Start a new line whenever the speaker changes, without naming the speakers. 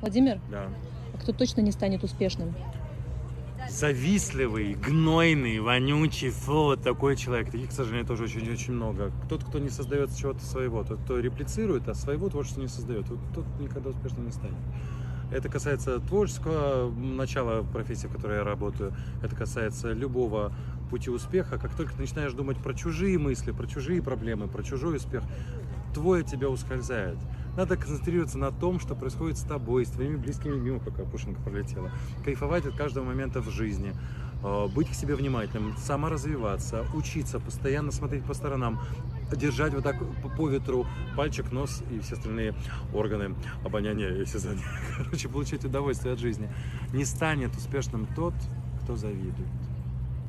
Владимир,
Да.
а кто точно не станет успешным?
Завистливый, гнойный, вонючий, фу, вот такой человек. Таких, к сожалению, тоже очень-очень много. Тот, кто не создает чего-то своего, тот, кто реплицирует, а своего творчества не создает, вот тот никогда успешным не станет. Это касается творческого начала профессии, в которой я работаю. Это касается любого пути успеха. Как только ты начинаешь думать про чужие мысли, про чужие проблемы, про чужой успех, твой от тебя ускользает. Надо концентрироваться на том, что происходит с тобой, с твоими близкими мимо, пока Пушинка пролетела. Кайфовать от каждого момента в жизни, э, быть к себе внимательным, саморазвиваться, учиться, постоянно смотреть по сторонам, держать вот так по ветру пальчик, нос и все остальные органы обоняния и осязания. Короче, получать удовольствие от жизни. Не станет успешным тот, кто завидует.